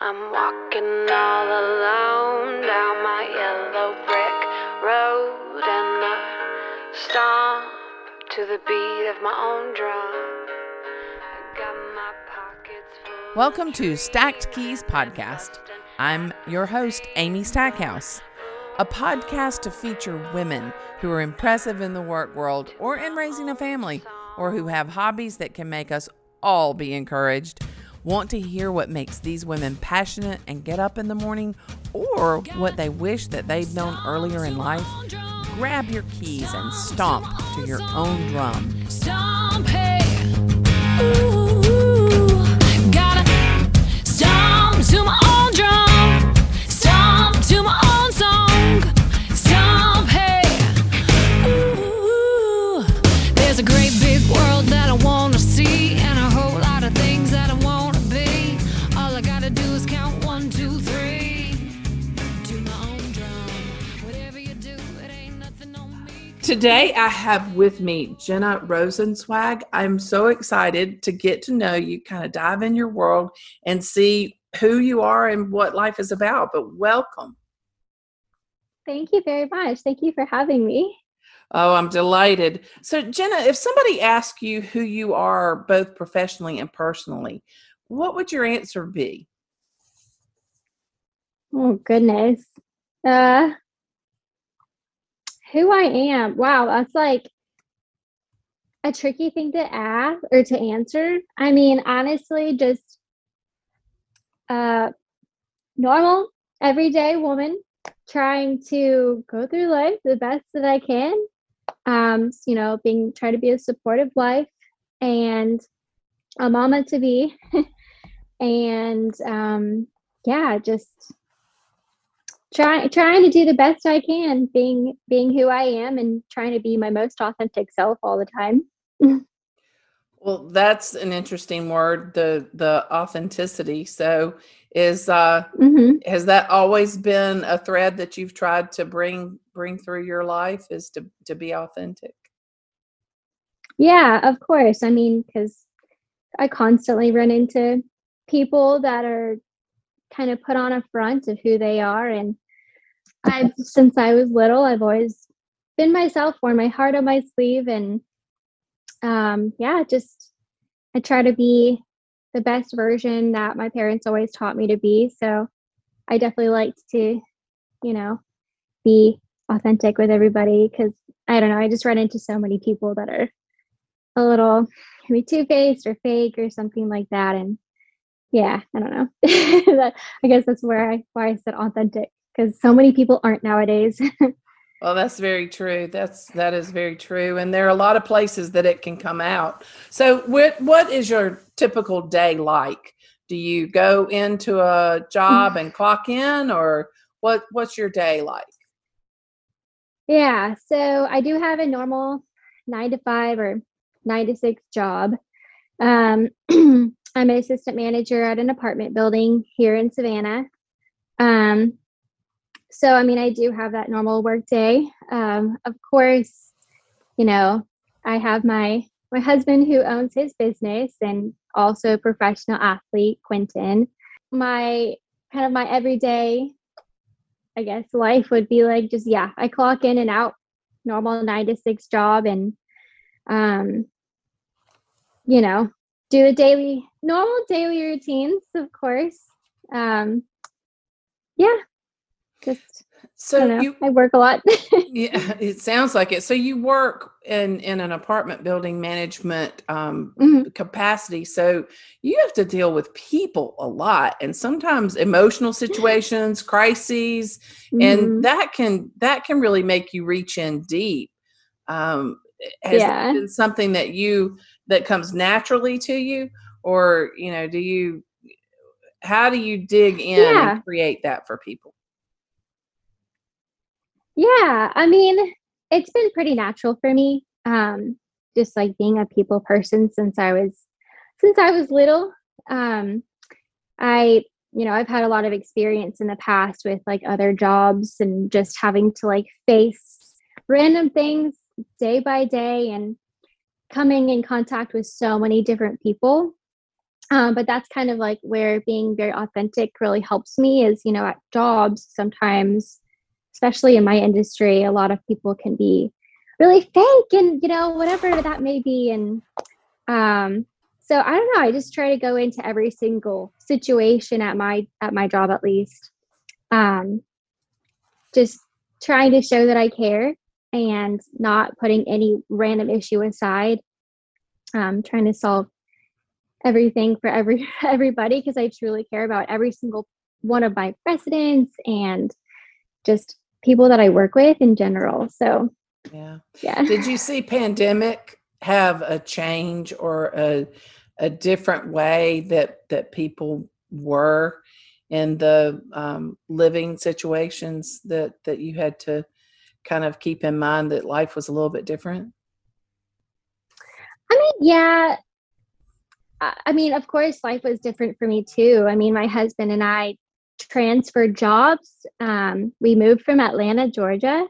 I'm walking all alone down my yellow brick road and I stomp to the beat of my own drum. My. Welcome to Stacked Keys Podcast. I'm your host, Amy Stackhouse, a podcast to feature women who are impressive in the work world or in raising a family, or who have hobbies that can make us all be encouraged. Want to hear what makes these women passionate and get up in the morning, or what they wish that they'd known earlier in life? Grab your keys and stomp to your own drum. Today, I have with me Jenna Rosenswag. I'm so excited to get to know you, kind of dive in your world and see who you are and what life is about. But welcome. Thank you very much. Thank you for having me. Oh, I'm delighted. So, Jenna, if somebody asked you who you are, both professionally and personally, what would your answer be? Oh goodness. Uh who I am. Wow, that's like a tricky thing to ask or to answer. I mean, honestly, just uh normal everyday woman trying to go through life the best that I can. Um, you know, being try to be a supportive wife and a mama to be. and um yeah, just trying trying to do the best I can, being being who I am and trying to be my most authentic self all the time. Well, that's an interesting word, the the authenticity. So, is uh hmm has that always been a thread that you've tried to bring bring through your life is to to be authentic? Yeah, of course. I mean, because I constantly run into people that are kind of put on a front of who they are, and I've since I was little, I've always been myself, worn my heart on my sleeve, and um, yeah, just I try to be the best version that my parents always taught me to be. So I definitely liked to, you know, be authentic with everybody because I don't know, I just run into so many people that are a little maybe two faced or fake or something like that. And yeah, I don't know. that, I guess that's where I why I said authentic because so many people aren't nowadays. Well, that's very true. That's that is very true, and there are a lot of places that it can come out. So, what what is your typical day like? Do you go into a job and clock in, or what? What's your day like? Yeah, so I do have a normal nine to five or nine to six job. Um, I'm an assistant manager at an apartment building here in Savannah. Um, so, I mean, I do have that normal work day. Um, of course, you know, I have my my husband who owns his business and also professional athlete, Quentin. My kind of my everyday I guess life would be like just yeah, I clock in and out, normal nine to six job, and um, you know, do a daily normal daily routines, of course. Um, yeah, just I So don't you, I work a lot. yeah, it sounds like it. So you work in in an apartment building management um, Mhm. capacity. So you have to deal with people a lot, and sometimes emotional situations, crises, Mhm. and that can that can really make you reach in deep um has Yeah. been something that you that comes naturally to you or you know do you how do you dig in Yeah. and create that for people Yeah, I mean, it's been pretty natural for me. Um, just like being a people person since I was since I was little. Um, I, you know, I've had a lot of experience in the past with like other jobs and just having to like face random things day by day and coming in contact with so many different people. um, but that's kind of like where being very authentic really helps me is you know at jobs sometimes especially in my industry a lot of people can be really fake and you know whatever that may be. And um so i don't know i just try to go into every single situation at my at my job at least. Um just trying to show that i care and not putting any random issue aside um trying to solve everything for every everybody because i truly care about every single one of my residents and just people that i work with in general so Yeah. yeah Did you see pandemic have a change or a a different way that that people were in the um, living situations that that you had to kind of keep in mind that life was a little bit different? I mean, yeah. I mean, of course, life was different for me too. I mean, my husband and I transferred jobs. Um, we moved from Atlanta, Georgia,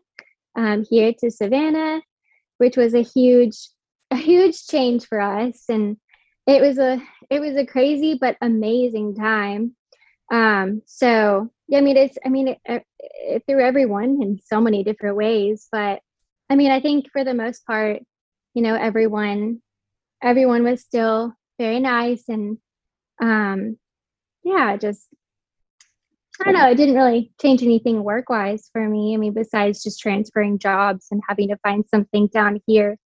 um, here to Savannah, which was a huge, a huge change for us, and it was a, it was a crazy but amazing time. Um, so yeah, I mean, it's, I mean, it, it, threw everyone in so many different ways, but I mean, I think for the most part, you know, everyone everyone was still very nice and um yeah just i don't know it didn't really change anything work wise for me. I mean besides just transferring jobs and having to find something down here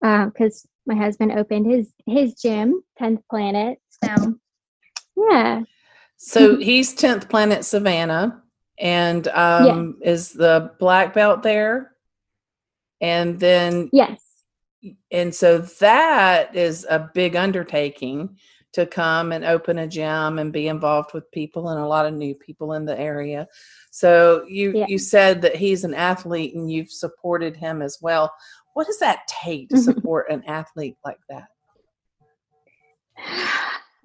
because my husband opened his his gym 10th planet so yeah So he's 10th Planet Savannah and um, is the black belt there. And then yes. and so that is a big undertaking to come and open a gym and be involved with people and a lot of new people in the area. So you Yeah. you said that he's an athlete and you've supported him as well. What does that take to support an athlete like that?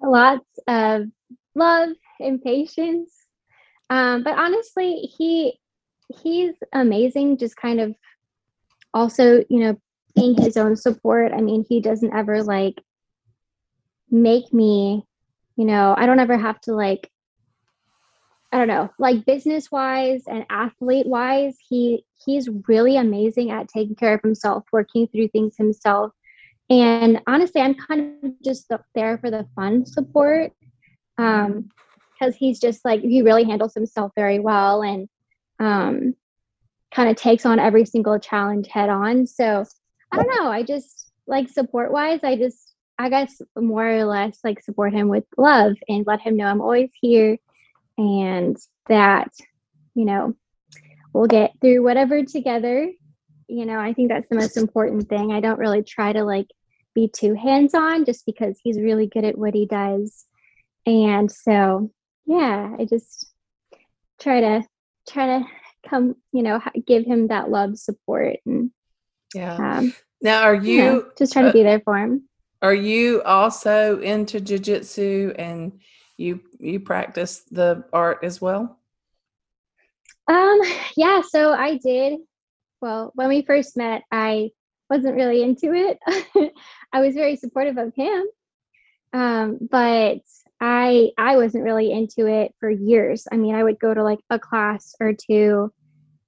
Lots of love and patience. Um, but honestly he he's amazing just kind of also you know being his own support. I mean he doesn't ever like make me you know i don't ever have to like i don't know like business wise and athlete wise he he's really amazing at taking care of himself working through things himself. And honestly i'm kind of just there for the fun support um because he's just like he really handles himself very well and um kind of takes on every single challenge head on. So i don't know i just like support wise i just i guess more or less like support him with love and let him know i'm always here and that you know we'll get through whatever together. You know i think that's the most important thing. I don't really try to like be too hands on just because he's really good at what he does and so yeah i just try to try to come you know give him that love support and yeah. um now are you know, you just try to uh, be there for him. are you also into jiu-jitsu and you you practice the art as well? Um yeah so i did well when we first met i wasn't really into it. I was very supportive of him um but i i wasn't really into it for years. I mean i would go to like a class or two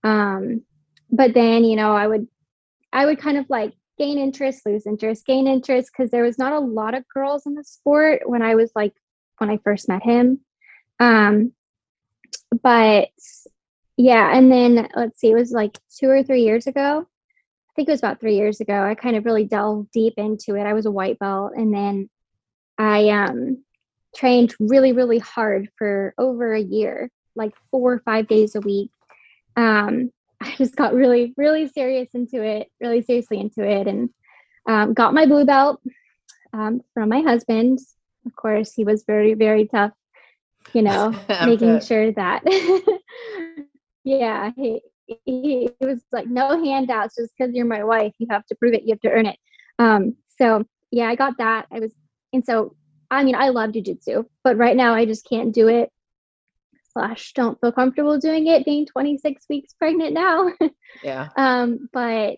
um but then you know i would i would kind of like gain interest lose interest gain interest because there was not a lot of girls in the sport when i was like when i first met him. Um but yeah and then let's see it was like two or three years ago. I think it was about three years ago i kind of really delved deep into it. I was a white belt and then i um trained really really hard for over a year like four or five days a week. Um i just got really really serious into it really seriously into it and um, got my blue belt um, from my husband. Of course he was very very tough you know making sure that yeah he, he, he was like no handouts just because you're my wife you have to prove it you have to earn it. Um so yeah i got that. I was and so i mean i love jujitsu but right now i just can't do it. Slash don't feel comfortable doing it being 26 weeks pregnant now. Yeah. Um but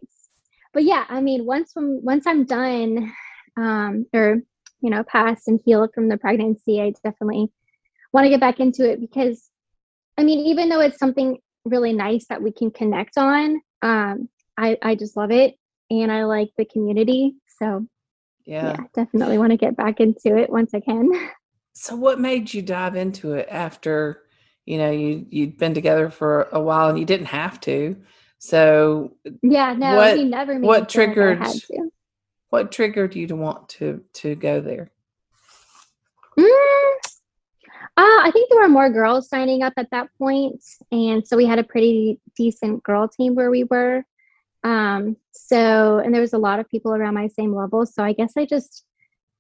but yeah i mean once when once i'm done um or you know, passed and healed from the pregnancy, I definitely want to get back into it because, I mean, even though it's something really nice that we can connect on, um, I, I just love it and I like the community. So, Yeah. yeah, definitely want to get back into it once I can. So what made you dive into it after, you know, you you'd been together for a while and you didn't have to. So yeah, no, What- he never made what me like I triggered- what triggered you to want to to go there? Mm, uh, I think there were more girls signing up at that point, and so we had a pretty decent girl team where we were. Um, so, and there was a lot of people around my same level, so I guess I just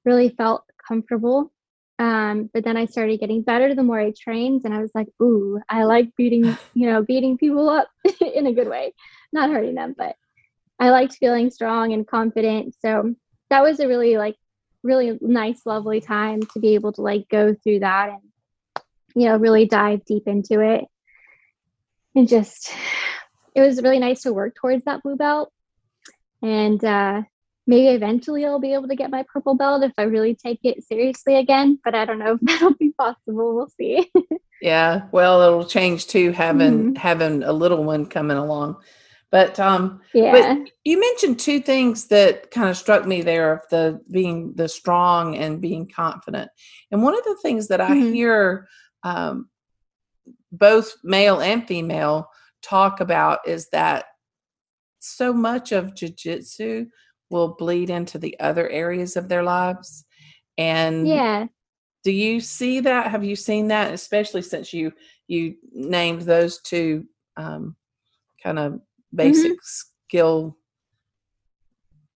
really felt comfortable. Um, but then I started getting better the more I trained, and I was like, "Ooh, I like beating, you know, beating people up in a good way, not hurting them, but I liked feeling strong and confident." So that was a really like really nice, lovely time to be able to like go through that and you know really dive deep into it and just it was really nice to work towards that blue belt and uh maybe eventually i'll be able to get my purple belt if i really take it seriously again but i don't know if that'll be possible we'll see Yeah, well, it'll change too having Mhm. having a little one coming along. But um yeah But you mentioned two things that kind of struck me there of the being the strong and being confident. And one of the things that I Mhm. hear um, both male and female talk about is that so much of jujitsu will bleed into the other areas of their lives. And yeah do you see that? Have you seen that, especially since you you named those two um, kind of basic skill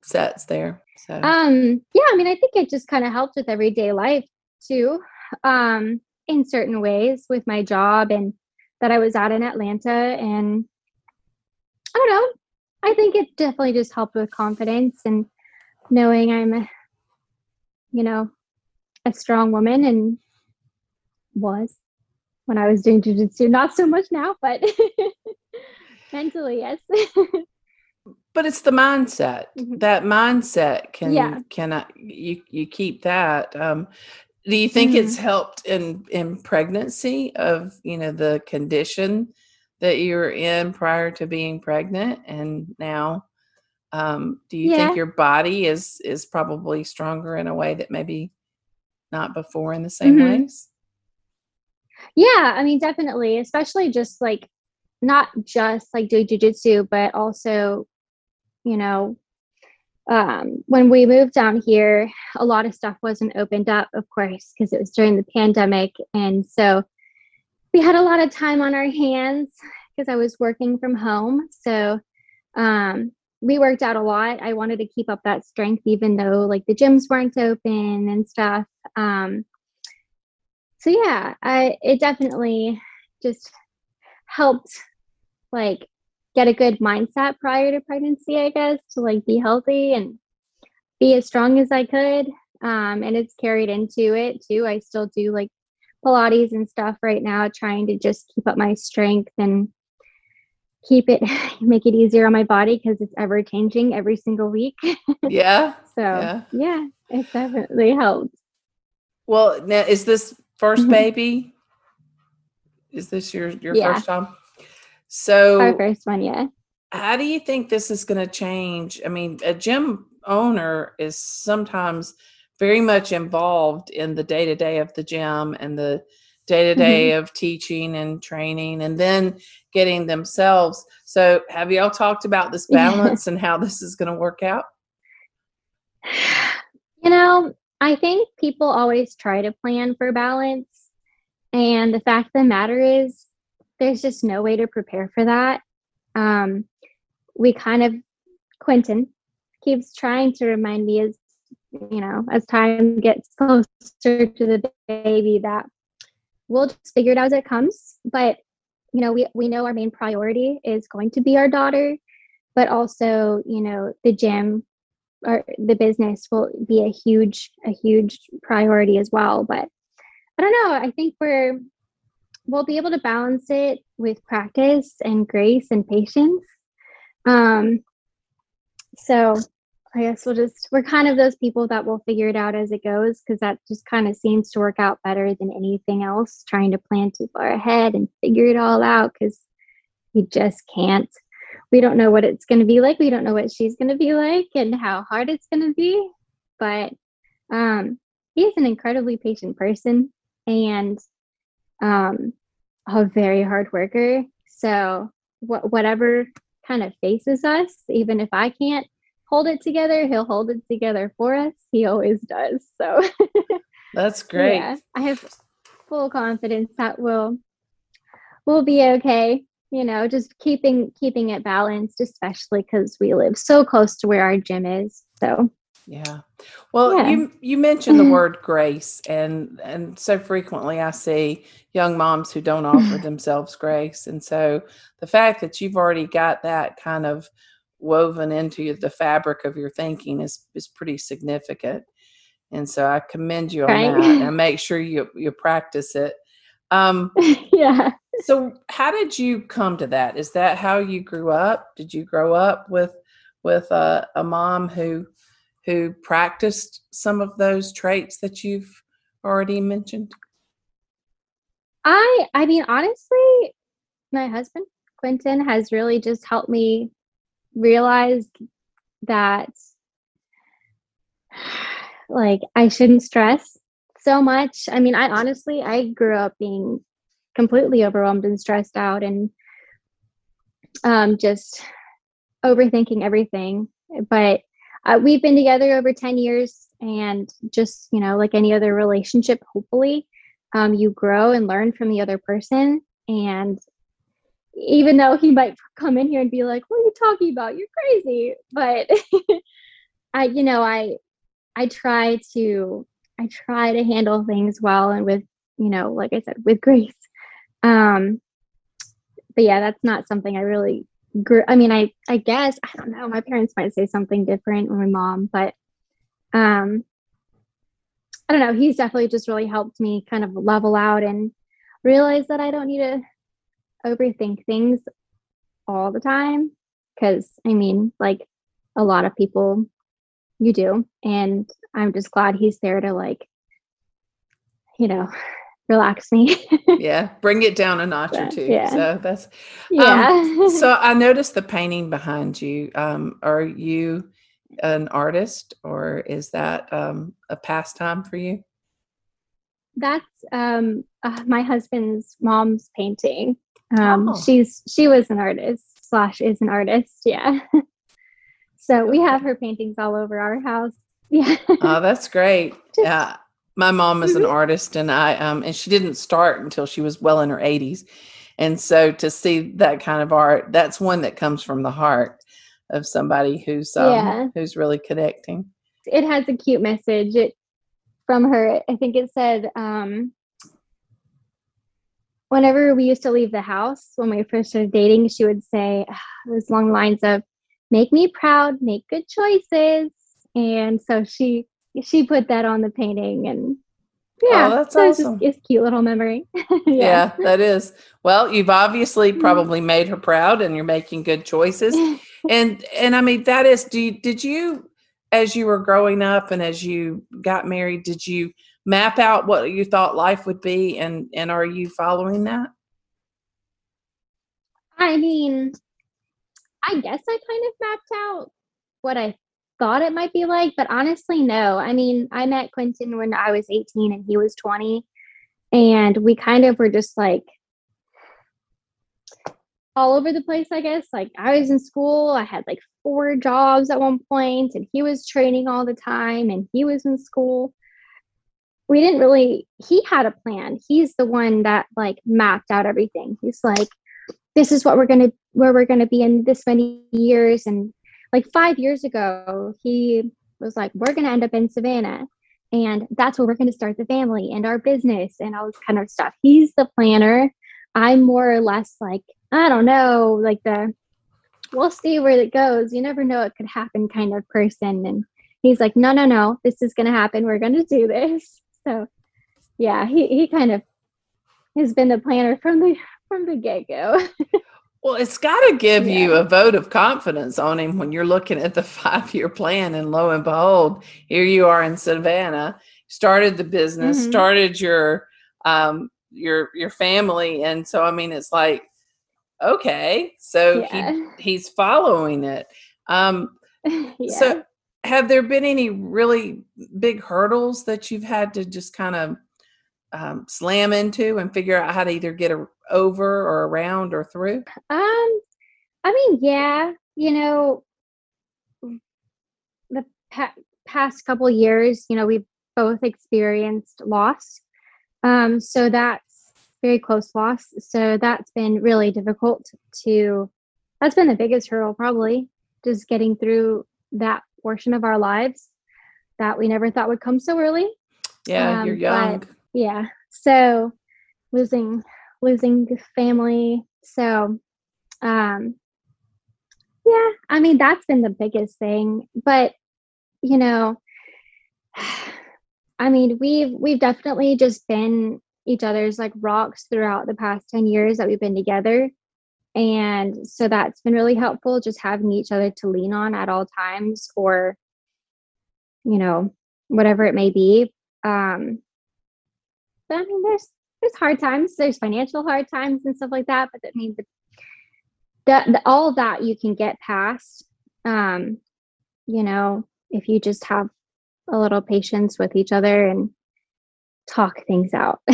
sets there? So Um, yeah, I mean, I think it just kind of helped with everyday life too, um, in certain ways with my job and that I was out in Atlanta. And I don't know, I think it definitely just helped with confidence and knowing I'm, you know, a strong woman and was when I was doing jujitsu. Not so much now, but mentally, yes. but it's the mindset. Mhm. That mindset can Yeah. cannot you you keep that. Um, do you think Mm-hmm. it's helped in in pregnancy of you know the condition that you were in prior to being pregnant and now um, do you Yeah. think your body is is probably stronger in a way that maybe not before in the same Mhm. ways Yeah, I mean, definitely, especially just like not just like doing jujitsu, but also, you know, um, when we moved down here, a lot of stuff wasn't opened up, of course, because it was during the pandemic. And so we had a lot of time on our hands because I was working from home. So um, we worked out a lot. I wanted to keep up that strength, even though like the gyms weren't open and stuff. Um, so yeah i it definitely just helped like get a good mindset prior to pregnancy i guess to like be healthy and be as strong as i could um and it's carried into it too i still do like pilates and stuff right now trying to just keep up my strength and keep it make it easier on my body because it's ever changing every single week yeah so Yeah. yeah it definitely helps well now is this 1st Mhm. baby is this your your Yeah. first time so our first one yeah how do you think this is going to change? I mean, a gym owner is sometimes very much involved in the day to day of the gym and the day to day of teaching and training and then getting themselves. So, have y'all talked about this balance and how this is going to work out? You know, I think people always try to plan for balance. And the fact of the matter is, there's just no way to prepare for that. Um, we kind of, Quentin keeps trying to remind me as, you know, as time gets closer to the baby that we'll just figure it out as it comes. But, you know, we, we know our main priority is going to be our daughter, but also, you know, the gym or the business will be a huge a huge priority as well but i don't know i think we're we'll be able to balance it with practice and grace and patience um so I guess we'll just we're kind of those people that will figure it out as it goes because that just kind of seems to work out better than anything else. Trying to plan too far ahead and figure it all out because you just can't. We don't know what it's going to be like. We don't know what she's going to be like and how hard it's going to be. But um, he's an incredibly patient person and um, a very hard worker. So wh- whatever kind of faces us, even if I can't hold it together, he'll hold it together for us. He always does. So That's great. yeah, I have full confidence that we'll we'll be okay. You know, just keeping keeping it balanced, especially because we live so close to where our gym is. So Yeah. Well, Yeah. you you mentioned the mm-hmm. word grace and and so frequently I see young moms who don't offer mm-hmm. themselves grace. And so the fact that you've already got that kind of woven into the fabric of your thinking is is pretty significant. And so I commend you on Right. that and make sure you you practice it. Um yeah. so how did you come to that? Is that how you grew up? Did you grow up with with a, a mom who who practiced some of those traits that you've already mentioned? I I mean honestly, my husband Quentin has really just helped me realize that like I shouldn't stress so much. I mean, I honestly I grew up being completely overwhelmed and stressed out and um just overthinking everything. But uh, we've been together over 10 years and just, you know, like any other relationship, hopefully um, you grow and learn from the other person. And even though he might come in here and be like, "What are you talking about? You're crazy," but I, you know, I, I try to, I try to handle things well and with, you know, like I said, with grace. Um, but yeah, that's not something I really grew. I mean, I, I guess I don't know. My parents might say something different, or my mom, but um, I don't know. He's definitely just really helped me kind of level out and realize that I don't need to overthink things all the time. Because I mean, like a lot of people, you do. And I'm just glad he's there to, like, you know, relax me. Yeah, bring it down a notch or two. yeah. So that's yeah. so I noticed the painting behind you. Um, are you an artist or is that um, a pastime for you? That's um uh, my husband's mom's painting. Um Oh. she's she was an artist slash is an artist, yeah. so we have her paintings all over our house. Yeah. Oh, that's great. Yeah. My mom is an artist and I um and she didn't start until she was well in her 80s. And so to see that kind of art, that's one that comes from the heart of somebody who's um, Yeah. who's really connecting. it has a cute message it, from her. I think it said, um, whenever we used to leave the house when we first started dating, she would say, along the lines of, make me proud, make good choices. And so she she put that on the painting and yeah, Oh, that's so it's just awesome. it's a cute little memory. Yeah. that is. Well, you've obviously Mm-hmm. probably made her proud and you're making good choices. and and I mean that is do you, did you as you were growing up and as you got married did you map out what you thought life would be and and are you following that? I mean, I guess I kind of mapped out what I thought it might be like, but honestly, no. I mean, I met Quentin when I was 18 and he was 20, and we kind of were just like all over the place, I guess. Like, I was in school, I had like four jobs at one point, and he was training all the time, and he was in school. We didn't really, he had a plan. He's the one that like mapped out everything. He's like, this is what we're going to where we're going to be in this many years and like 5 years ago he was like we're going to end up in Savannah and that's where we're going to start the family and our business and all this kind of stuff. He's the planner. I'm more or less like i don't know like the we'll see where it goes. You never know it could happen kind of person. And he's like no no no this is going to happen. We're going to do this. So yeah he, he kind of has been the planner from the from the get-go Well, it's got to give you a vote of confidence on him when you're looking at the five year plan. And lo and behold, here you are in Savannah, started the business, Mhm. started your um your your family. And so I mean it's like, okay, so Yeah. he he's following it. Um yeah. so have there been any really big hurdles that you've had to just kind of um, slam into and figure out how to either get a, over or around or through? Um, I mean, yeah, you know, the pa- past couple years, you know, we've both experienced loss. Um, so that's very close loss. So that's been really difficult to, that's been the biggest hurdle, probably just getting through that portion of our lives that we never thought would come so early. Yeah, you're Um, but- young. Yeah. So losing losing family. So um yeah i mean that's been the biggest thing but you know i mean we've we've definitely just been each other's like rocks throughout the past 10 years that we've been together. And so that's been really helpful just having each other to lean on at all times or you know whatever it may be. Um but I mean, there's there's hard times. There's financial hard times and stuff like that. But I mean, the, that the, all that you can get past. Um, you know, if you just have a little patience with each other and talk things out.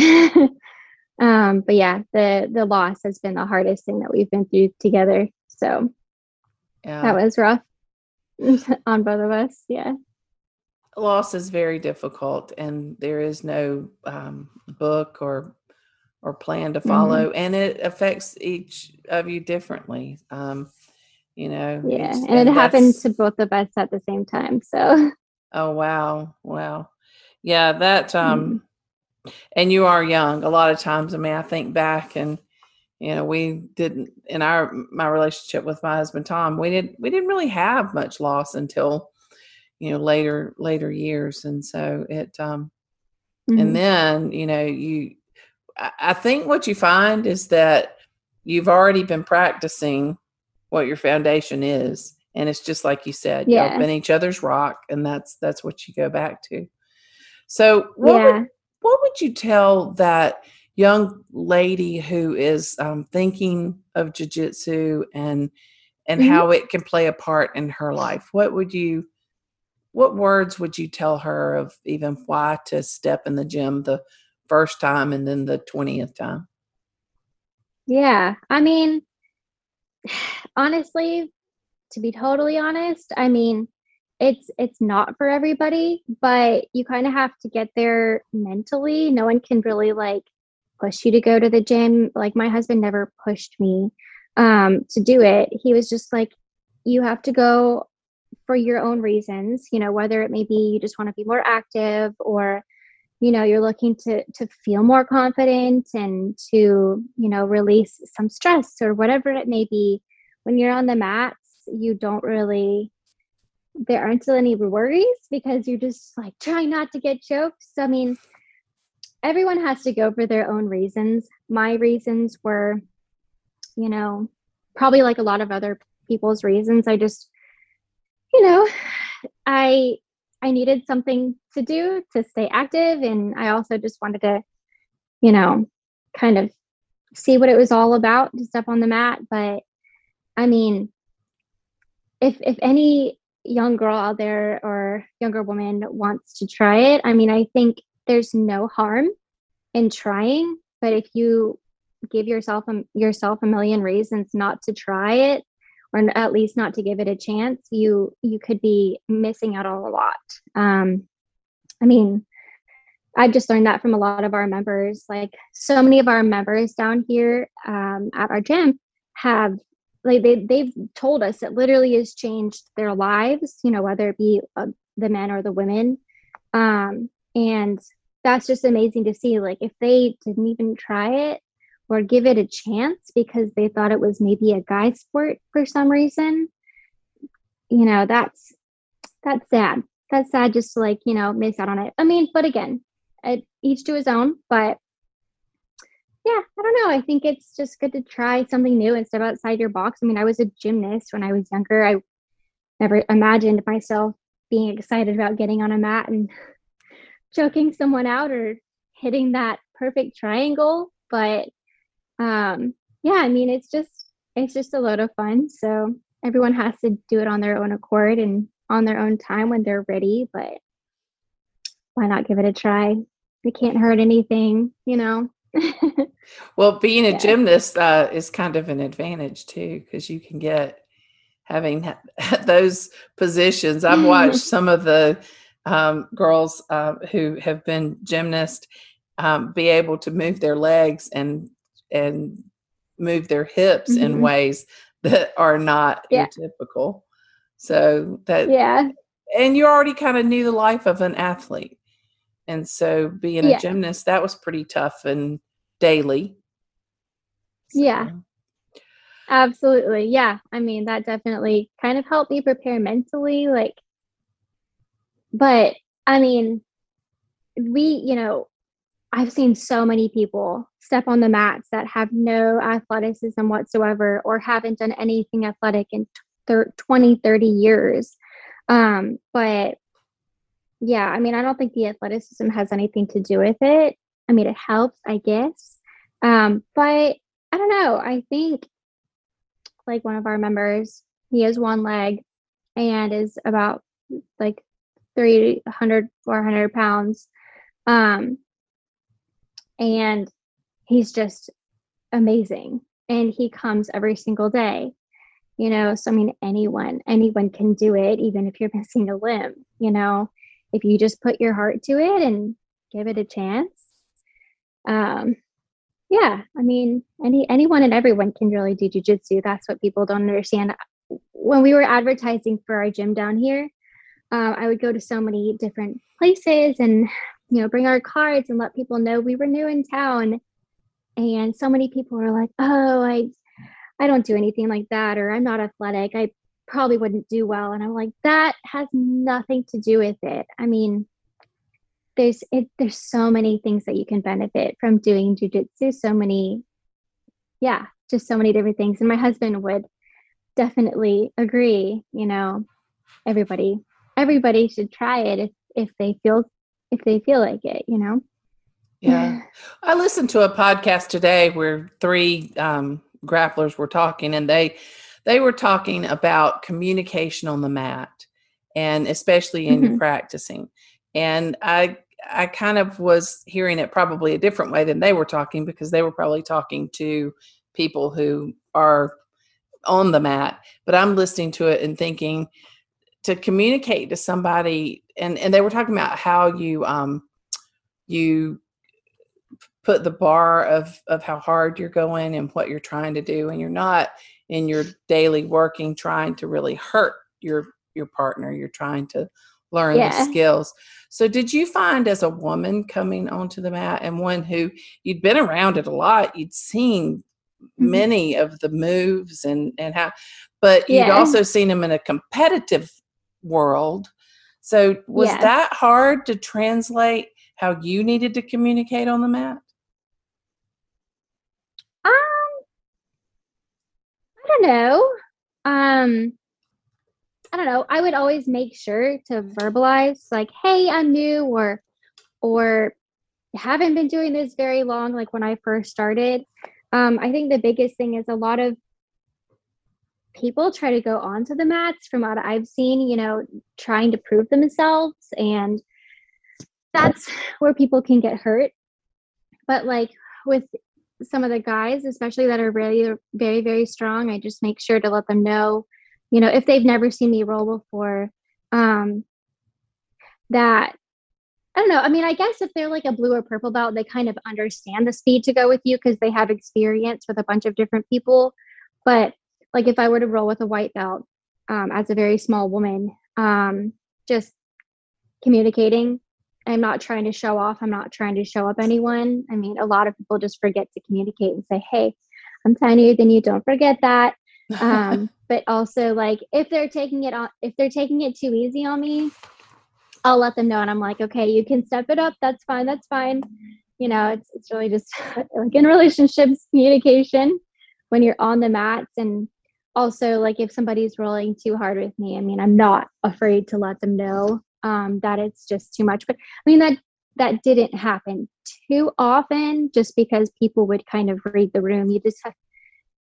um, but yeah, the the loss has been the hardest thing that we've been through together. So Yeah. that was rough on both of us. Yeah. Loss is very difficult and there is no um, book or or plan to Mm-hmm. follow and it affects each of you differently um, you know Yeah. each- And it happened to both of us at the same time. So oh wow wow yeah that Mm-hmm. um and you are young a lot of times i mean i think back and you know we didn't in our my relationship with my husband tom we didn't we didn't really have much loss until you know later later years and so it um mhm. and then you know you I, I think what you find is that you've already been practicing what your foundation is and it's just like you said y'all Yeah. have been each other's rock and that's that's what you go back to so what would, what would you tell that young lady who is um, thinking of jujitsu and and Mhm. how it can play a part in her life what would you what words would you tell her of even why to step in the gym the first time and then the 20th time Yeah, I mean, honestly, to be totally honest, I mean, it's it's not for everybody, but you kind of have to get there mentally. No one can really like push you to go to the gym. Like my husband never pushed me um to do it. He was just like you have to go for your own reasons, you know, whether it may be you just want to be more active or you know you're looking to to feel more confident and to you know release some stress or whatever it may be. When you're on the mats you don't really there aren't any worries because you're just like trying not to get choked so i mean everyone has to go for their own reasons. My reasons were you know probably like a lot of other people's reasons. I just you know i I needed something to do to stay active. And I also just wanted to, you know, kind of see what it was all about to step on the mat. But I mean, if if any young girl out there or younger woman wants to try it, I mean, I think there's no harm in trying. But if you give yourself a, yourself a million reasons not to try it, or at least not to give it a chance, you you could be missing out on a lot. Um, I mean, I've just learned that from a lot of our members. Like so many of our members down here um, at our gym have like they they've told us it literally has changed their lives. You know, whether it be uh, the men or the women, um, and that's just amazing to see. Like if they didn't even try it or give it a chance because they thought it was maybe a guy sport for some reason you know that's that's sad that's sad just to like you know miss out on it i mean but again it, each to his own but yeah, I don't know. I think it's just good to try something new and step outside your box. I mean, I was a gymnast when I was younger. I never imagined myself being excited about getting on a mat and choking someone out or hitting that perfect triangle. But um, yeah, I mean, it's just it's just a load of fun. So everyone has to do it on their own accord and on their own time when they're ready. But why not give it a try? It can't hurt anything, you know. Well, being a Yeah. gymnast uh, is kind of an advantage too, because you can get having those positions. I've watched some of the um, girls uh, who have been gymnasts um, be able to move their legs and and move their hips in Mhm. ways that are not Yeah. typical. So that yeah, and you already kind of knew the life of an athlete. And so being a gymnast, that was pretty tough and daily. Yeah. Absolutely. Yeah. I mean, that definitely kind of helped me prepare mentally. Like, but I mean, we, you know, I've seen so many people step on the mats that have no athleticism whatsoever or haven't done anything athletic in thir- 20, 30 years. Um, but yeah, I mean, I don't think the athleticism has anything to do with it. I mean, it helps, I guess. Um, but I don't know. I think like one of our members, he has one leg and is about like 300, 400 pounds. Um, and he's just amazing. And he comes every single day, you know. So, I mean, anyone, anyone can do it, even if you're missing a limb, you know, if you just put your heart to it and give it a chance. Um, yeah, I mean, any anyone and everyone can really do jujitsu. That's what people don't understand. When we were advertising for our gym down here, uh, I would go to so many different places and you know bring our cards and let people know we were new in town. And so many people are like, "Oh, I, I don't do anything like that," or "I'm not athletic. I probably wouldn't do well." And I'm like, "That has nothing to do with it. I mean, there's it there's so many things that you can benefit from doing jujitsu. So many, yeah, just so many different things. And my husband would definitely agree. You know, everybody everybody should try it if if they feel if they feel like it. You know. Yeah. I listened to a podcast today where three um, grapplers were talking, and they they were talking about communication on the mat, and especially in Mhm. practicing. And I I kind of was hearing it probably a different way than they were talking because they were probably talking to people who are on the mat. But I'm listening to it and thinking to communicate to somebody, and and they were talking about how you um you put the bar of of how hard you're going and what you're trying to do and you're not in your daily working trying to really hurt your your partner you're trying to learn Yeah. the skills so did you find as a woman coming onto the mat and one who you'd been around it a lot you'd seen Mhm. many of the moves and and how but you'd also seen them in a competitive world so was Yes. that hard to translate how you needed to communicate on the mat Um, I don't know. Um, I don't know. I would always make sure to verbalize like, "Hey, I'm new," or or haven't been doing this very long. Like when I first started, um, I think the biggest thing is a lot of people try to go onto the mats from what I've seen. You know, trying to prove themselves, and that's where people can get hurt. But like with some of the guys, especially that are really very, very strong, I just make sure to let them know, you know, if they've never seen me roll before, um, that I don't know. I mean, I guess if they're like a blue or purple belt, they kind of understand the speed to go with you because they have experience with a bunch of different people. But like if I were to roll with a white belt um, as a very small woman, um, just communicating I'm not trying to show off. I'm not trying to show up anyone. I mean, a lot of people just forget to communicate and say, "Hey, I'm tinier than you. Don't forget that." Um, but also, like, if they're taking it on, if they're taking it too easy on me, I'll let them know, and I'm like, "Okay, you can step it up. That's fine. That's fine." you know, it's it's really just like in relationships, communication when you're on the mats and also like if somebody's rolling too hard with me, I mean, I'm not afraid to let them know um, that it's just too much. But I mean that that didn't happen too often just because people would kind of read the room. You just have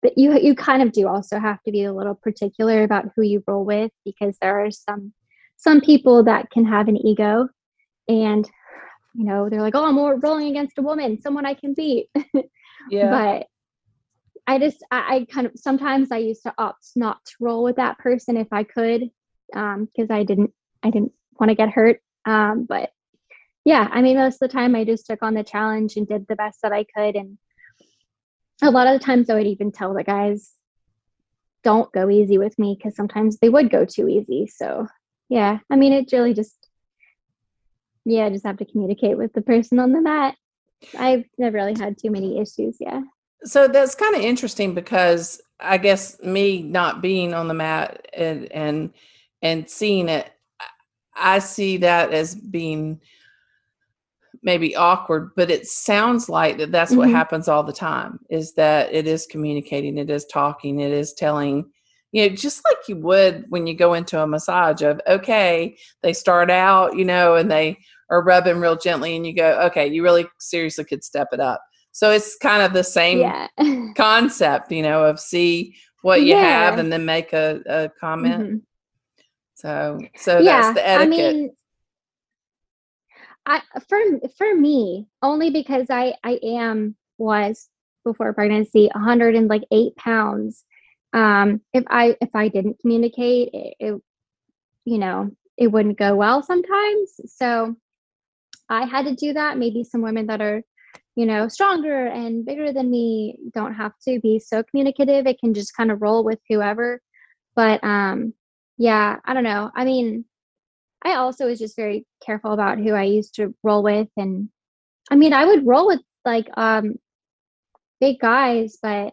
but you you kind of do also have to be a little particular about who you roll with because there are some some people that can have an ego and you know they're like oh i'm rolling against a woman someone i can beat Yeah. but i just I, I kind of sometimes i used to opt not to roll with that person if i could um because i didn't i didn't want to get hurt um but yeah i mean most of the time i just took on the challenge and did the best that i could and a lot of the times i would even tell the guys don't go easy with me because sometimes they would go too easy so yeah i mean it really just yeah I just have to communicate with the person on the mat. I've never really had too many issues yeah. So that's kind of interesting because I guess me not being on the mat and and and seeing it, I see that as being maybe awkward, but it sounds like that that's what Mhm. happens all the time. Is that it is communicating, it is talking, it is telling. You know, just like you would when you go into a massage of okay, they start out, you know, and they are rubbing real gently, and you go, okay, you really seriously could step it up. So it's kind of the same yeah concept, you know, of see what you have and then make a, a comment. Mhm. So, so yeah that's the i etiquette. mean i for for me only because i i am was before pregnancy 100 and like eight pounds. Um if i if i didn't communicate it, it you know it wouldn't go well sometimes. So i had to do that. Maybe some women that are you know stronger and bigger than me don't have to be so communicative. It can just kind of roll with whoever. But um yeah i don't know i mean i also was just very careful about who i used to roll with and i mean i would roll with like um big guys but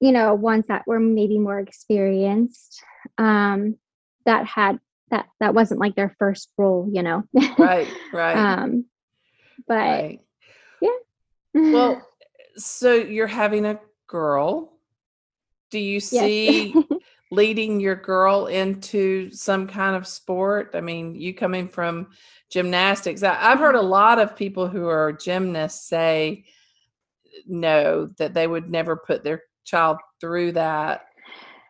you know ones that were maybe more experienced um that had that that wasn't like their first role you know right, right, um but right. Well, so you're having a girl. Do you yes. see leading your girl into some kind of sport? I mean, you coming from gymnastics. I, I've heard a lot of people who are gymnasts say no, that they would never put their child through that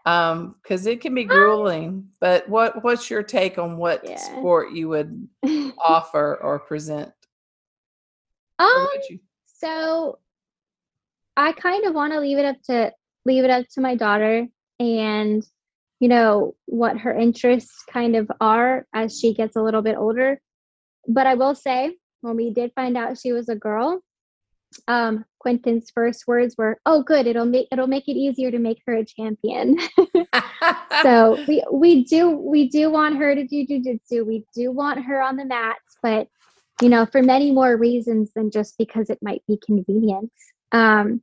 um because it can be grueling but what what's your take on what Yeah. sport you would offer or present um you so i kind of want to leave it up to leave it up to my daughter and you know what her interests kind of are as she gets a little bit older but i will say when we did find out she was a girl um quentin's first words were oh good it'll make it'll make it easier to make her a champion so we we do we do want her to do jujitsu. We do want her on the mats, but you know, for many more reasons than just because it might be convenient. Um,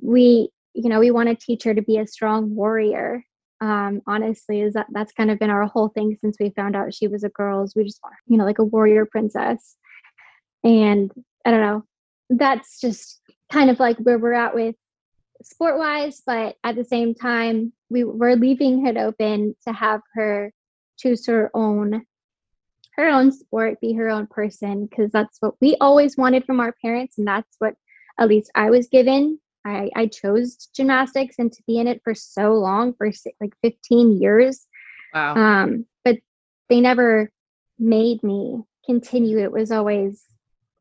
we you know we want to teach her to be a strong warrior. Um, honestly, is that that's kind of been our whole thing since we found out she was a girl. Is we just want you know like a warrior princess, and I don't know. That's just kind of like where we're at with sport wise, but at the same time, we were leaving it open to have her choose her own her own sport, be her own person, because that's what we always wanted from our parents, and that's what at least I was given. I, I chose gymnastics and to be in it for so long, for like 15 years. wow Um, but they never made me continue. It was always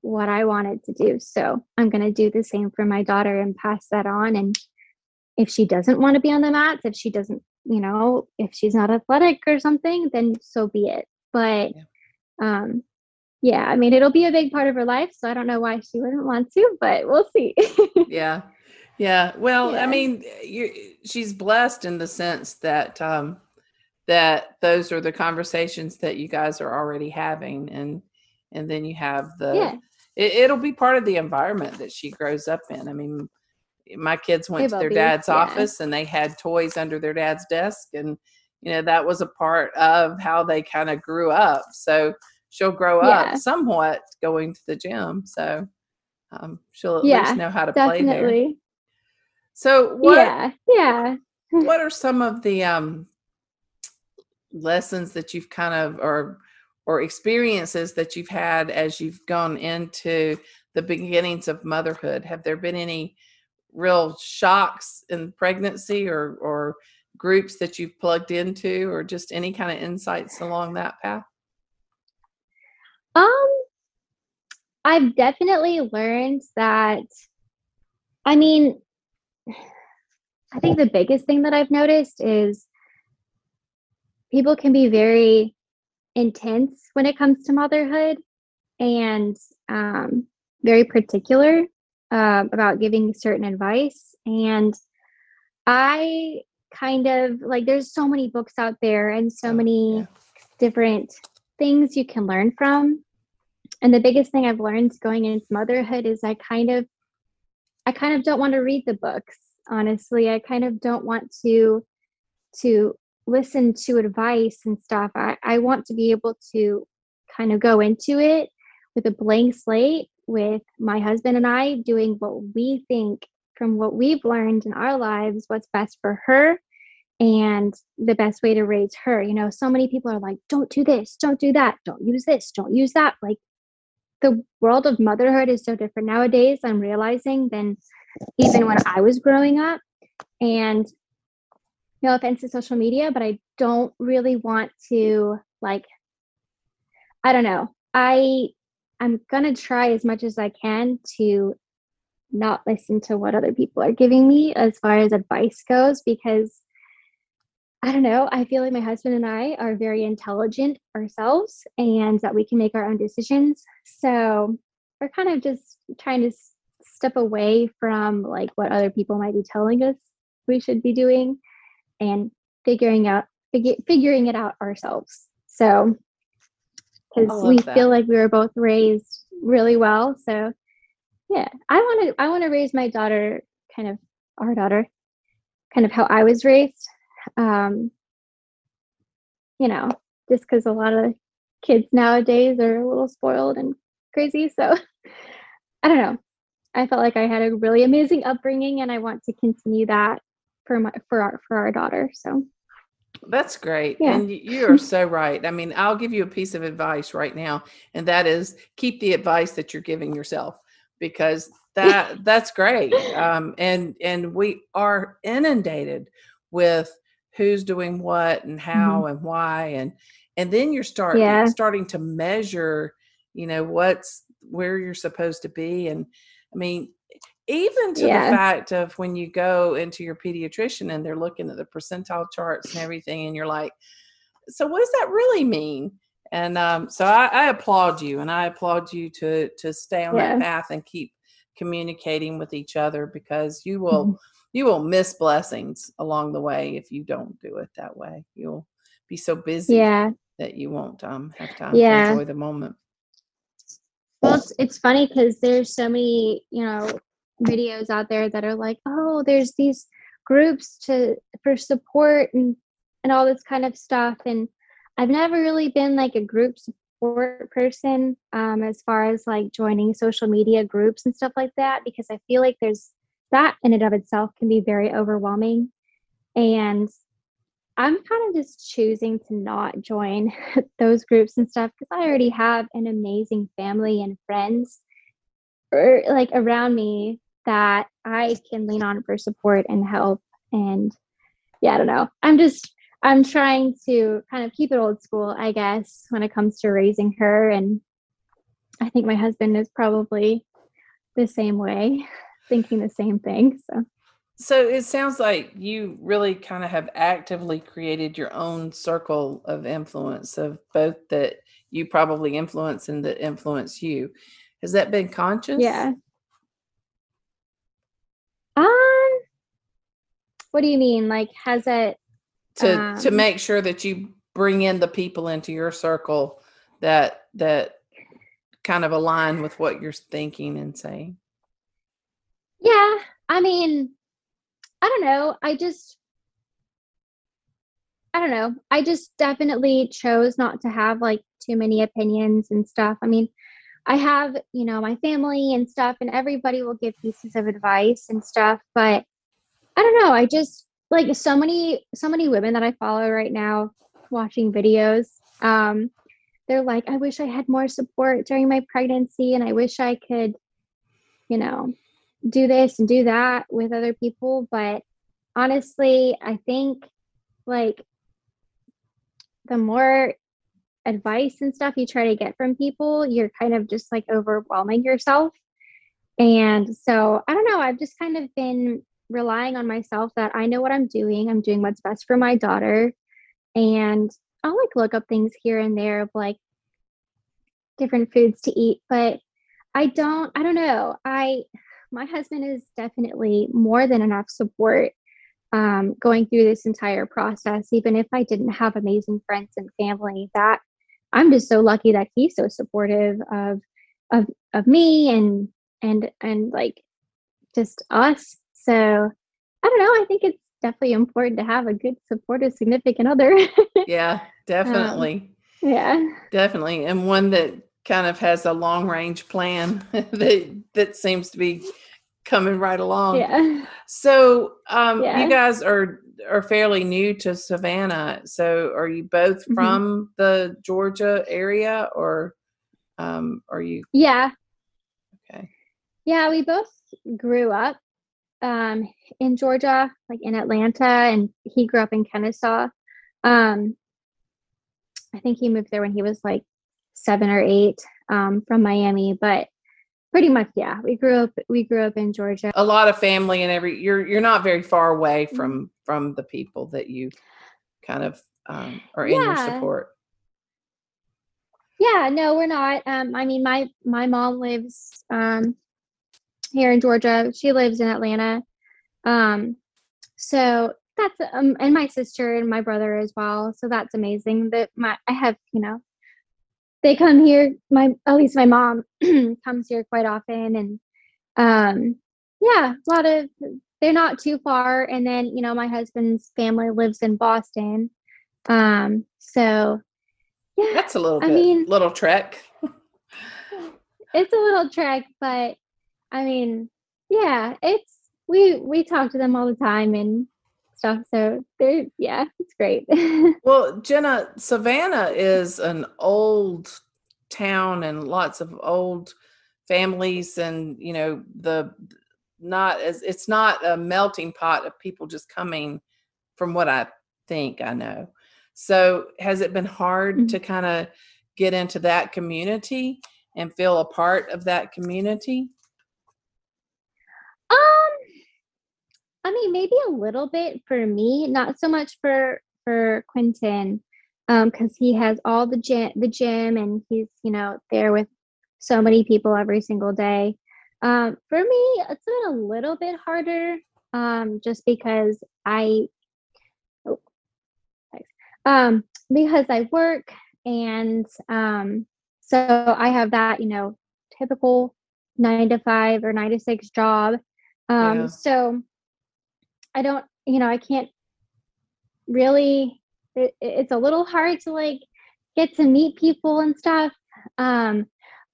what I wanted to do. So I'm going to do the same for my daughter and pass that on. And if she doesn't want to be on the mats, if she doesn't, you know, if she's not athletic or something, then so be it. But Yeah. um, yeah, I mean, it'll be a big part of her life. So I don't know why she wouldn't want to, but we'll see. yeah yeah well i mean you she's blessed in the sense that um that those are the conversations that you guys are already having and and then you have the yeah. it, it'll be part of the environment that she grows up in i mean my kids went It to their dad's yeah. office and they had toys under their dad's desk and you know that was a part of how they kind of grew up so she'll grow Yeah. up somewhat going to the gym so um, she'll at Yeah, least know how to play there. So what Yeah. Yeah. what are some of the um lessons that you've kind of or or experiences that you've had as you've gone into the beginnings of motherhood have there been any real shocks in pregnancy or or groups that you've plugged into or just any kind of insights along that path Um, I've definitely learned that, I mean, I think the biggest thing that I've noticed is people can be very intense when it comes to motherhood and um, very particular um, about giving certain advice. And I kind of like, there's so many books out there and so Oh, many yeah. different things you can learn from. And the biggest thing I've learned going into motherhood is I kind of I kind of don't want to read the books, honestly. I kind of don't want to to listen to advice and stuff. I, I want to be able to kind of go into it with a blank slate with my husband and I doing what we think from what we've learned in our lives, what's best for her and the best way to raise her. You know, so many people are like, don't do this, don't do that, don't use this, don't use that. Like the world of motherhood is so different nowadays, I'm realizing, than even when I was growing up. And no offense to social media, but I don't really want to like I don't know. I I'm gonna try as much as I can to not listen to what other people are giving me as far as advice goes because I don't know. I feel like my husband and I are very intelligent ourselves and that we can make our own decisions. So we're kind of just trying to step away from like what other people might be telling us we should be doing and figuring out figu- figuring it out ourselves. So because we that. feel like we were both raised really well. So yeah, I want to I want to raise my daughter kind of our daughter kind of how I was raised. Um, you know, just because a lot of kids nowadays are a little spoiled and crazy. So I don't know. I felt like I had a really amazing upbringing, and I want to continue that for my for our for our daughter. So That's great. Yeah. And you are so right. I mean, I'll give you a piece of advice right now, and that is keep the advice that you're giving yourself because that that's great. Um, and and we are inundated with who's doing what and how and why and and then you're start Yeah. starting to measure, you know, what's where you're supposed to be. And I mean, even to Yeah. the fact of when you go into your pediatrician and they're looking at the percentile charts and everything, and you're like, so what does that really mean? And um, so I, I applaud you, and I applaud you to to stay on that path and keep communicating with each other because you will Mhm. You will miss blessings along the way if you don't do it that way. You'll be so busy yeah, that you won't um, have time Yeah. to enjoy the moment. Well, it's, it's funny because there's so many, you know, videos out there that are like, oh, there's these groups to for support and and all this kind of stuff. And I've never really been like a group support person um, as far as like joining social media groups and stuff like that because I feel like there's that in and of itself can be very overwhelming. And I'm kind of just choosing to not join those groups and stuff because I already have an amazing family and friends or like around me that I can lean on for support and help. And yeah, I don't know. I'm just I'm trying to kind of keep it old school, I guess, when it comes to raising her. And I think my husband is probably the same way, thinking the same thing. So So it sounds like you really kind of have actively created your own circle of influence of both that you probably influence and that influence you. Has that been conscious? yeah. Um what do you mean? Like has it To to Um, make sure that you bring in the people into your circle that that kind of align with what you're thinking and saying. Yeah, I mean, I don't know. I just, I don't know. I just definitely chose not to have like too many opinions and stuff. I mean, I have, you know, my family and stuff, and everybody will give pieces of advice and stuff. But I don't know. I just like so many, so many women that I follow right now watching videos. Um, they're like, I wish I had more support during my pregnancy, and I wish I could, you know, do this and do that with other people. But honestly, I think like the more advice and stuff you try to get from people, you're kind of just like overwhelming yourself. And so I don't know, I've just kind of been relying on myself that I know what I'm doing. I'm doing what's best for my daughter. And I'll like look up things here and there of like different foods to eat, but I don't, I don't know. I, my husband is definitely more than enough support um, going through this entire process, even if I didn't have amazing friends and family, that I'm just so lucky that he's so supportive of of of me and and and like just us. So I don't know. I think it's definitely important to have a good supportive significant other. yeah, definitely. Um, yeah. Definitely. And one that kind of has a long range plan that that seems to be coming right along. Yeah. So um Yeah. you guys are are fairly new to Savannah. So are you both Mhm. from the Georgia area or um are you Yeah. okay? Yeah, we both grew up um, in Georgia, like in Atlanta, and he grew up in Kennesaw. Um, I think he moved there when he was like seven or eight um, from Miami, but pretty much, yeah, we grew up. We grew up in Georgia. A lot of family and every you're you're not very far away Mm-hmm. from from the people that you kind of um are in your support. Yeah, no, we're not. Um, I mean, my my mom lives um, here in Georgia. She lives in Atlanta. Um, so that's um, and my sister and my brother as well. So that's amazing. That my I have you know they come here. My at least my mom comes here quite often, and um, yeah, a lot of they're not too far. And then you know my husband's family lives in Boston. Um, so yeah, That's a little I bit mean- little trek. it's a little trek, but I mean, yeah, it's we we talk to them all the time and stuff. So yeah, it's great. Well, Jenna, Savannah is an old town and lots of old families and you know the not as it's not a melting pot of people just coming from what I think I know. So has it been hard Mhm. to kind of get into that community and feel a part of that community? um, I mean, maybe a little bit for me, not so much for for Quentin, um, because he has all the gym, the gym, and he's you know there with so many people every single day. Um, for me, it's been a little bit harder, um, just because I oh, um, because I work and um, so I have that, you know, typical nine to five or nine to six job. Um, Yeah. So I don't, you know, I can't really, it, it's a little hard to like get to meet people and stuff. Um,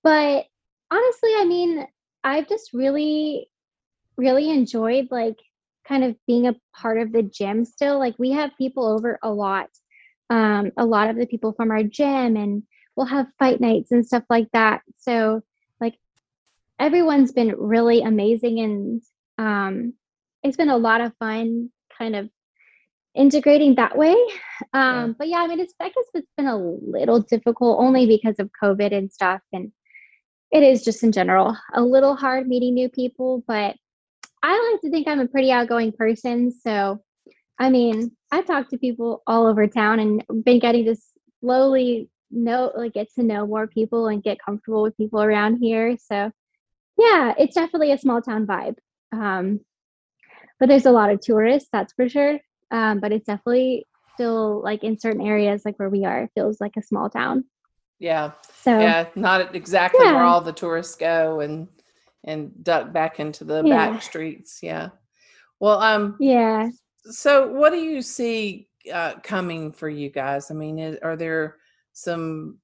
but honestly, I mean, I've just really, really enjoyed like kind of being a part of the gym still. Like we have people over a lot. Um, a lot of the people from our gym and we'll have fight nights and stuff like that. So like everyone's been really amazing and um it's been a lot of fun kind of integrating that way. Um but yeah, I mean it's I guess it's been a little difficult only because of COVID and stuff and it is just in general a little hard meeting new people, but I like to think I'm a pretty outgoing person, so I mean, I talk to people all over town and been getting to slowly know like get to know more people and get comfortable with people around here. So yeah, it's definitely a small town vibe. Um, but there's a lot of tourists, that's for sure. Um, but it's definitely still like in certain areas like where we are, it feels like a small town. Yeah. So Yeah, not exactly where all the tourists go and and duck back into the Yeah. back streets. Yeah. Well, um, yeah. so what do you see uh, coming for you guys? I mean, is, are there some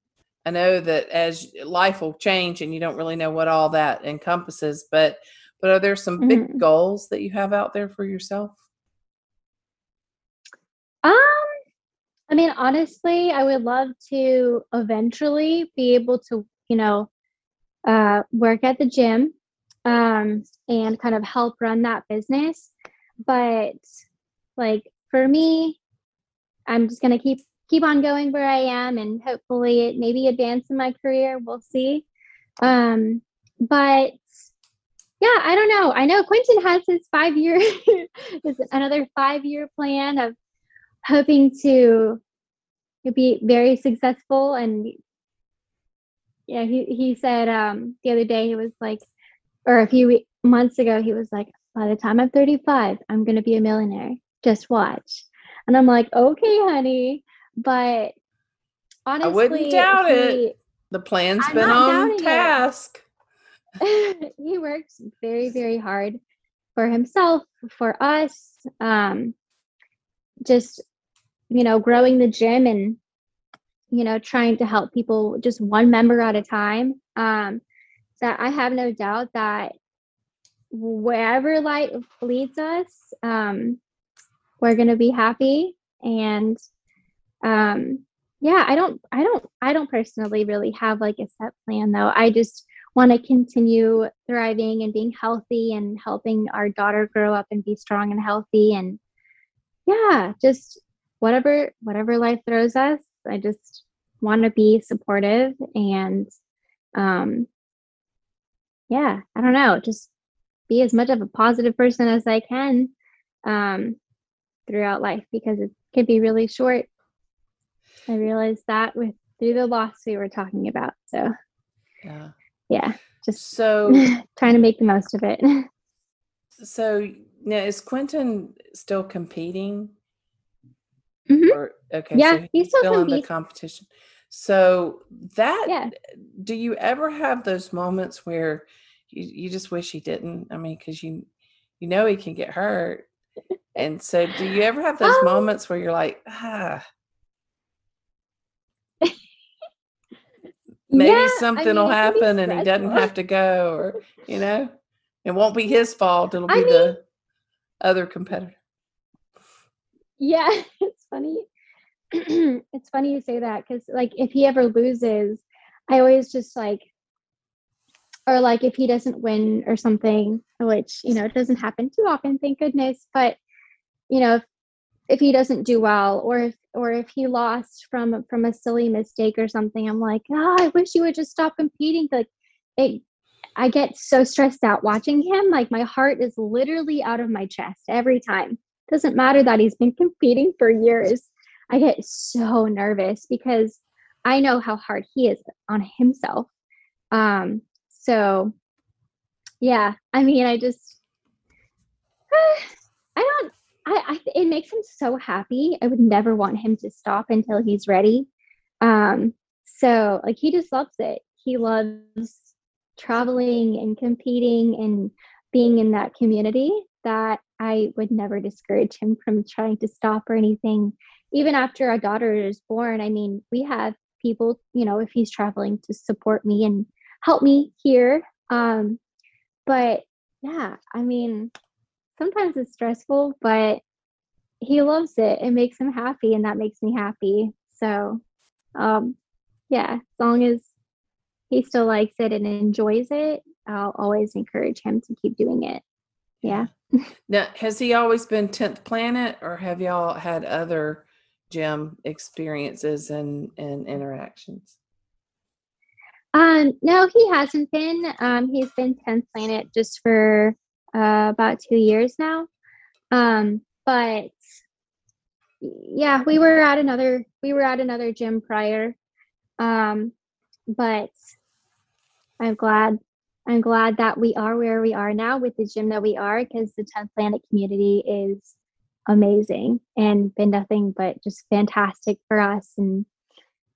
I know that as life will change and you don't really know what all that encompasses, but but are there some big Mhm. goals that you have out there for yourself? Um, I mean, honestly, I would love to eventually be able to, you know, uh, work at the gym, um, and kind of help run that business. But like for me, I'm just gonna keep keep on going where I am and hopefully it maybe advance in my career. We'll see. Um, but yeah, I don't know. I know Quentin has his five year, his another five year plan of hoping to be very successful and yeah he, he said um the other day he was like or a few months ago he was like by the time i'm 35 i'm going to be a millionaire just watch and i'm like okay honey but honestly I wouldn't doubt it. The plan's I'm been on task. it. he works very very hard for himself for us um just you know growing the gym and you know trying to help people just one member at a time. Um so i have no doubt that wherever life leads us um we're going to be happy and um yeah i don't i don't i don't personally really have like a set plan though. I just want to continue thriving and being healthy and helping our daughter grow up and be strong and healthy and yeah just whatever whatever life throws us i just want to be supportive and um yeah i don't know just be as much of a positive person as i can um throughout life because it can be really short i realized that with through the loss we were talking about so Yeah. Yeah just So trying to make the most of it so now is Quentin still competing? Mhm. Or okay, Yeah, so he still in the competition. So that yeah do you ever have those moments where you, you just wish he didn't? I mean, because you you know he can get hurt. And so do you ever have those Um, moments where you're like, ah, maybe Yeah, I something mean, will it can be happen and he doesn't have to go or you know it won't be his fault it'll I be mean- the other competitor Yeah, it's funny. it's funny you say that because, like, if he ever loses, I always just like, or like if he doesn't win or something, which you know it doesn't happen too often, thank goodness. But you know, if, if he doesn't do well, or if or if he lost from from a silly mistake or something, I'm like, oh, I wish you would just stop competing. Like, it. I get so stressed out watching him. Like my heart is literally out of my chest every time doesn't matter that he's been competing for years. I get so nervous because I know how hard he is on himself. Um, so yeah, I mean, I just, I don't, I, I, it makes him so happy. I would never want him to stop until he's ready. Um, so like he just loves it. He loves traveling and competing and being in that community that I would never discourage him from trying to stop or anything. Even after our daughter is born, I mean, we have people, you know, if he's traveling to support me and help me here. Um, but yeah, I mean, sometimes it's stressful, but he loves it. It makes him happy, and that makes me happy. So, um, yeah, as long as he still likes it and enjoys it, I'll always encourage him to keep doing it. Yeah. now has he always been 10th planet or have y'all had other gym experiences and and interactions Um, no, he hasn't been. Um, he's been 10th planet just for uh, about two years now. Um, but yeah, we were at another we were at another gym prior. Um, but I'm glad I'm glad that we are where we are now with the gym that we are because the 10th planet community is amazing and been nothing but just fantastic for us and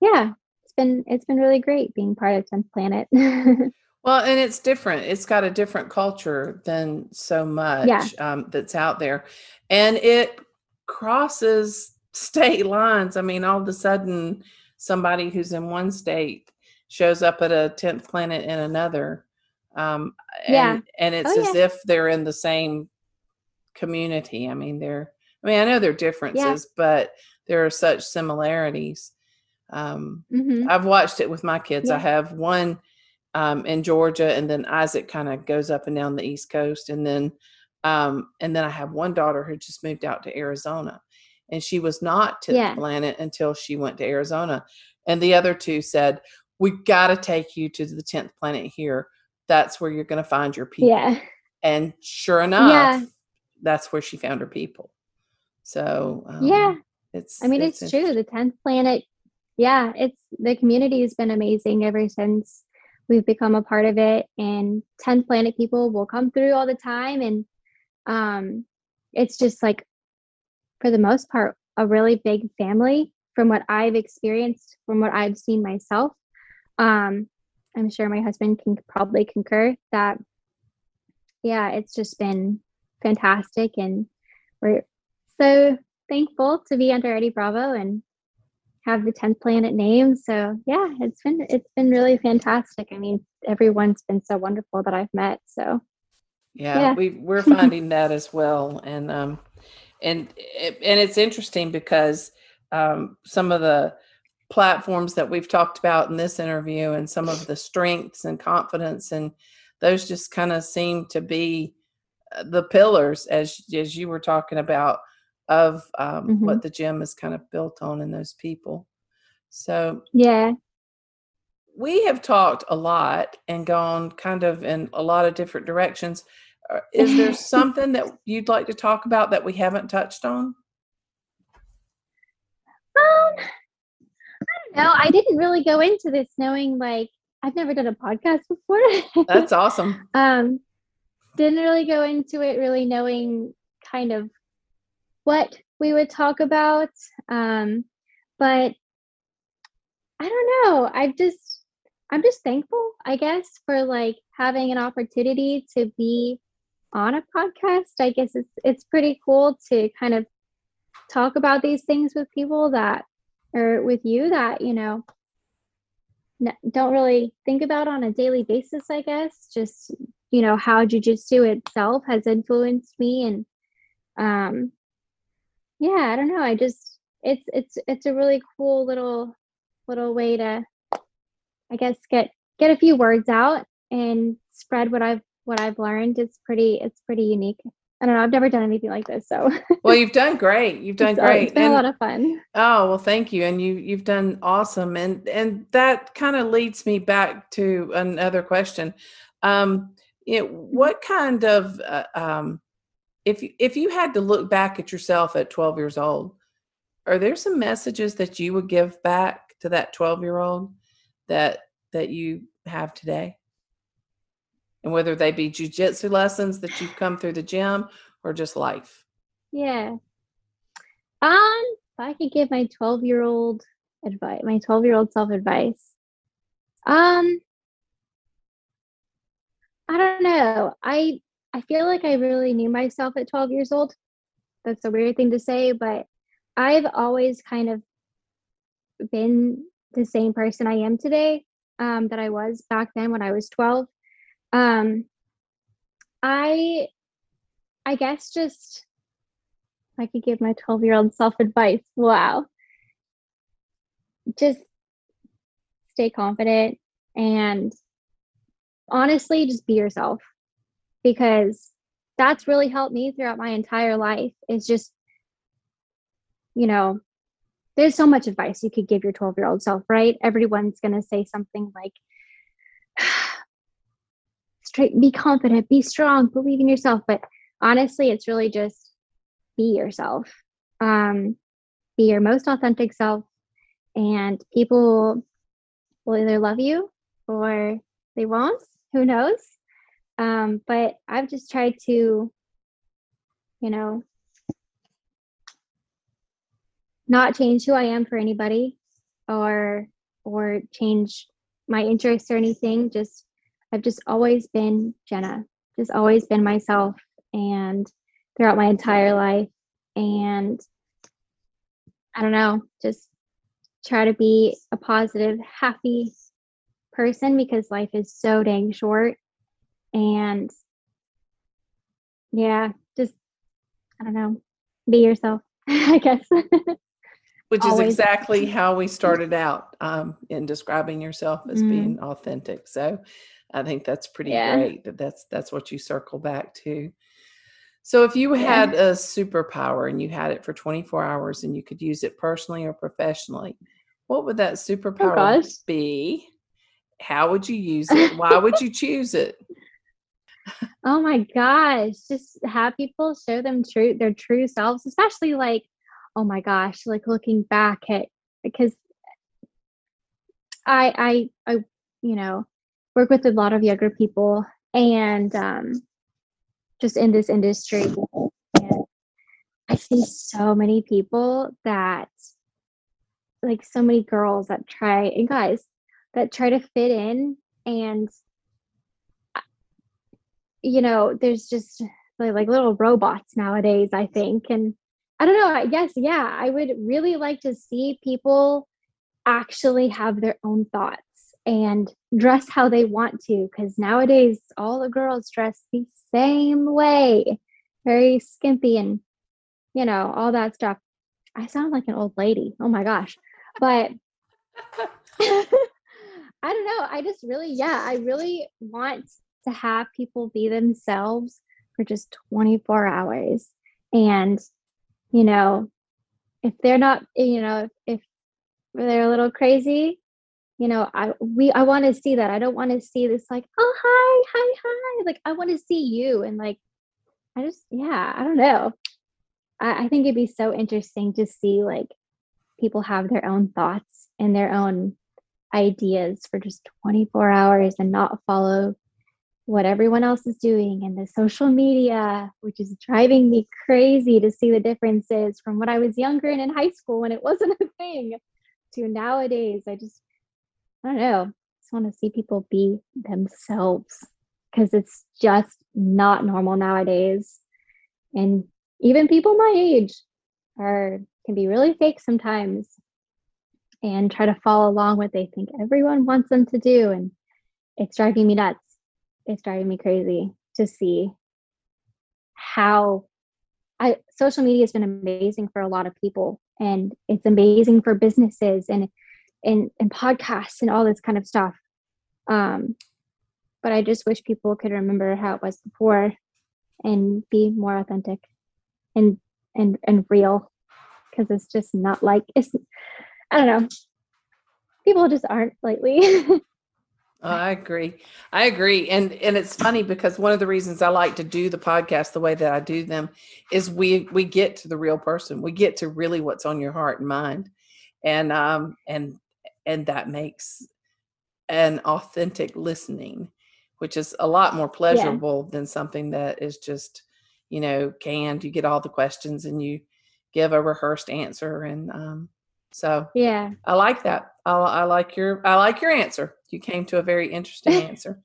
yeah it's been it's been really great being part of 10th planet well and it's different it's got a different culture than so much um, that's out there and it crosses state lines i mean all of a sudden somebody who's in one state shows up at a 10th planet in another. Um, and, Yeah. and it's Oh, as if they're in the same community. I mean, they're, I mean, I know there are differences, but there are such similarities. Um, hmm I've watched it with my kids. I have one um, in Georgia, and then Isaac kind of goes up and down the East Coast, and then um, and then I have one daughter who just moved out to Arizona, and she was not to Yeah. the planet until she went to Arizona, and the other two said, "We got to take you to the tenth planet here. That's where you're going to find your people." Yeah. And sure enough, Yeah. that's where she found her people. So um, Yeah. it's I mean, it's, true. The 10th planet, yeah, it's the community has been amazing ever since we've become a part of it. And 10 planet people will come through all the time. And um, it's just like, for the most part, a really big family from what I've experienced, from what I've seen myself. Um, I'm sure my husband can probably concur that, yeah, it's just been fantastic. And we're so thankful to be under Eddie Bravo and have the 10th planet name. So yeah, it's been it's been really fantastic. I mean, everyone's been so wonderful that I've met. So Yeah, Yeah. we we're finding that as well, and um, and and it's interesting because um, some of the platforms that we've talked about in this interview, and some of the strengths and confidence, and those just kind of seem to be uh, the pillars, as as you were talking about, of um, what the gym is kind of built on in those people. So yeah. we have talked a lot and gone kind of in a lot of different directions. Uh, Is there something that you'd like to talk about that we haven't touched on? Um, I don't know. I didn't really go into this knowing like I've never done a podcast before. That's awesome. um didn't really go into it really knowing kind of what we would talk about um but i don't know. I've just i'm just thankful i guess for like having an opportunity to be on a podcast. I guess it's it's pretty cool to kind of talk about these things with people that or with you that you know don't really think about on a daily basis i guess. Just you know how jujitsu itself has influenced me and um yeah i don't know i just it's it's it's a really cool little little way to i guess get get a few words out and spread what i've what i've learned it's pretty it's pretty unique i don't know i've never done anything like this so Well, you've done great. You've done uh, great. it's been And- a lot of fun Oh, well, thank you. And you you've done awesome. And and that kind of leads me back to another question. Um, you know, what kind of uh, um if you, if you had to look back at yourself at 12 years old, are there some messages that you would give back to that 12 year old that that you have today? And whether they be jujitsu lessons that you've come through the gym or just life. Yeah. Um, if I could give my 12 year old advice, my 12 year old self advice, um, I don't know. I I feel like I really knew myself at 12 years old. That's a weird thing to say, but I've always kind of been the same person I am today um, that I was back then when I was 12. Um, I I guess just I could give my 12 year old self advice. Wow. Just stay confident and honestly, just be yourself because that's really helped me throughout my entire life. Is just, you know, there's so much advice you could give your 12 year old self, right? Everyone's going to say something like, straight, be confident, be strong, believe in yourself. But honestly, it's really just be yourself um, be your most authentic self and people will either love you or they won't who knows um, but i've just tried to you know not change who i am for anybody or or change my interests or anything just i've just always been jenna just always been myself and throughout my entire life and i don't know just try to be a positive happy person because life is so dang short. And yeah, just, I don't know, be yourself, I guess. Which is exactly how we started out um, in describing yourself as Mhm. being authentic. So I think that's pretty Yeah. great that that's that's what you circle back to. So if you Yeah. had a superpower and you had it for 24 hours and you could use it personally or professionally, what would that superpower Oh, be? How would you use it? Why would you choose it? Oh my gosh, just have people show them true their true selves, especially like, oh my gosh, like looking back at because I I I you know work with a lot of younger people and um just in this industry and I see so many people that like so many girls that try and guys that try to fit in and you know, there's just like, little robots nowadays, I think. And I don't know, I guess, yeah, I would really like to see people actually have their own thoughts and dress how they want to. Because nowadays, all the girls dress the same way, very skimpy and, you know, all that stuff. I sound like an old lady. Oh my gosh. But I don't know. I just really, yeah, I really want to have people be themselves for just 24 hours. And, you know, if they're not, you know, if they're a little crazy, you know, I we I want to see that. I don't want to see this like, oh hi, hi, hi. Like I want to see you and like I just yeah, I don't know. I, I think it'd be so interesting to see like people have their own thoughts and their own ideas for just 24 hours and not follow what everyone else is doing and the social media, which is driving me crazy to see the differences from when I was younger and in high school when it wasn't a thing to nowadays. I just, I don't know, just want to see people be themselves because it's just not normal nowadays. And even people my age are can be really fake sometimes and try to follow along what they think everyone wants them to do and it's driving me nuts it's driving me crazy to see how I social media has been amazing for a lot of people and it's amazing for businesses and and and podcasts and all this kind of stuff. Um but I just wish people could remember how it was before and be more authentic and and and real because it's just not like it's I don't know. People just aren't lately. Oh, I agree. I agree. And and it's funny because one of the reasons I like to do the podcast the way that I do them is we we get to the real person. We get to really what's on your heart and mind. And um and and that makes an authentic listening, which is a lot more pleasurable than something that is just, you know, canned. You get all the questions and you give a rehearsed answer and um so yeah. I like that. I, I like your I like your answer. You came to a very interesting answer.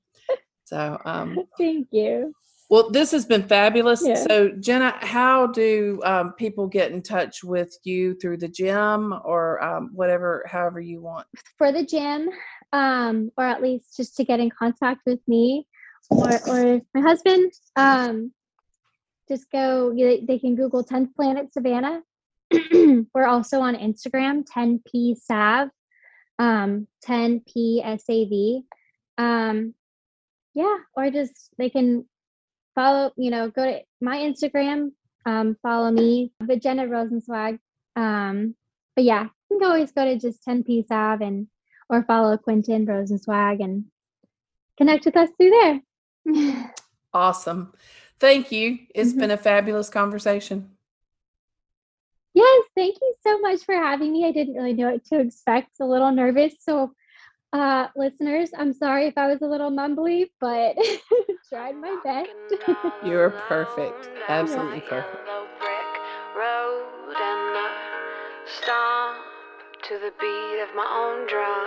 So, um, Thank you. well, this has been fabulous. Yeah. So, Jenna, how do um, people get in touch with you through the gym or um, whatever, however you want? for the gym, um, or at least just to get in contact with me or or my husband, um, just go. They, they can Google 10th Planet Savannah. We're also on Instagram, 10p sav, um, 10PSAV. Um, yeah, or just they can follow. You know, go to my Instagram, um, follow me, the Jenna Rosenswag. Um, but yeah, you can always go to just 10p sav and or follow Quentin Rosenswag and connect with us through there. Awesome. Thank you. It's Mhm. been a fabulous conversation. Yes, thank you so much for having me. I didn't really know what to expect. A little nervous. So uh listeners, I'm sorry if I was a little mumbly, but tried my best. You're perfect. Absolutely perfect. Yellow brick road and I stomp to the beat of my own drum.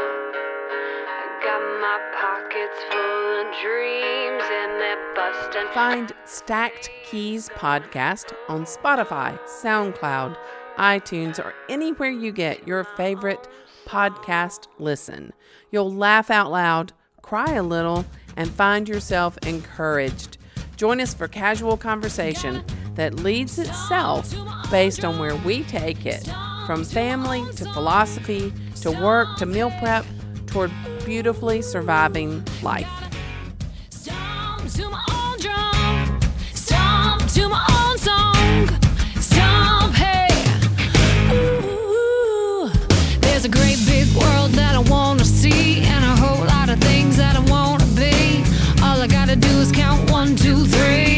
I got my pockets full of dreams and they're busting. Find Stacked Keys Podcast on Spotify, SoundCloud, iTunes, or anywhere you get your favorite podcast listen. You'll laugh out loud, cry a little, and find yourself encouraged. Join us for casual conversation that leads itself based on where we take it from family to philosophy to work to meal prep toward beautifully surviving life. There's a great big world that I wanna see, and a whole lot of things that I wanna be. All I gotta do is count one, two, three.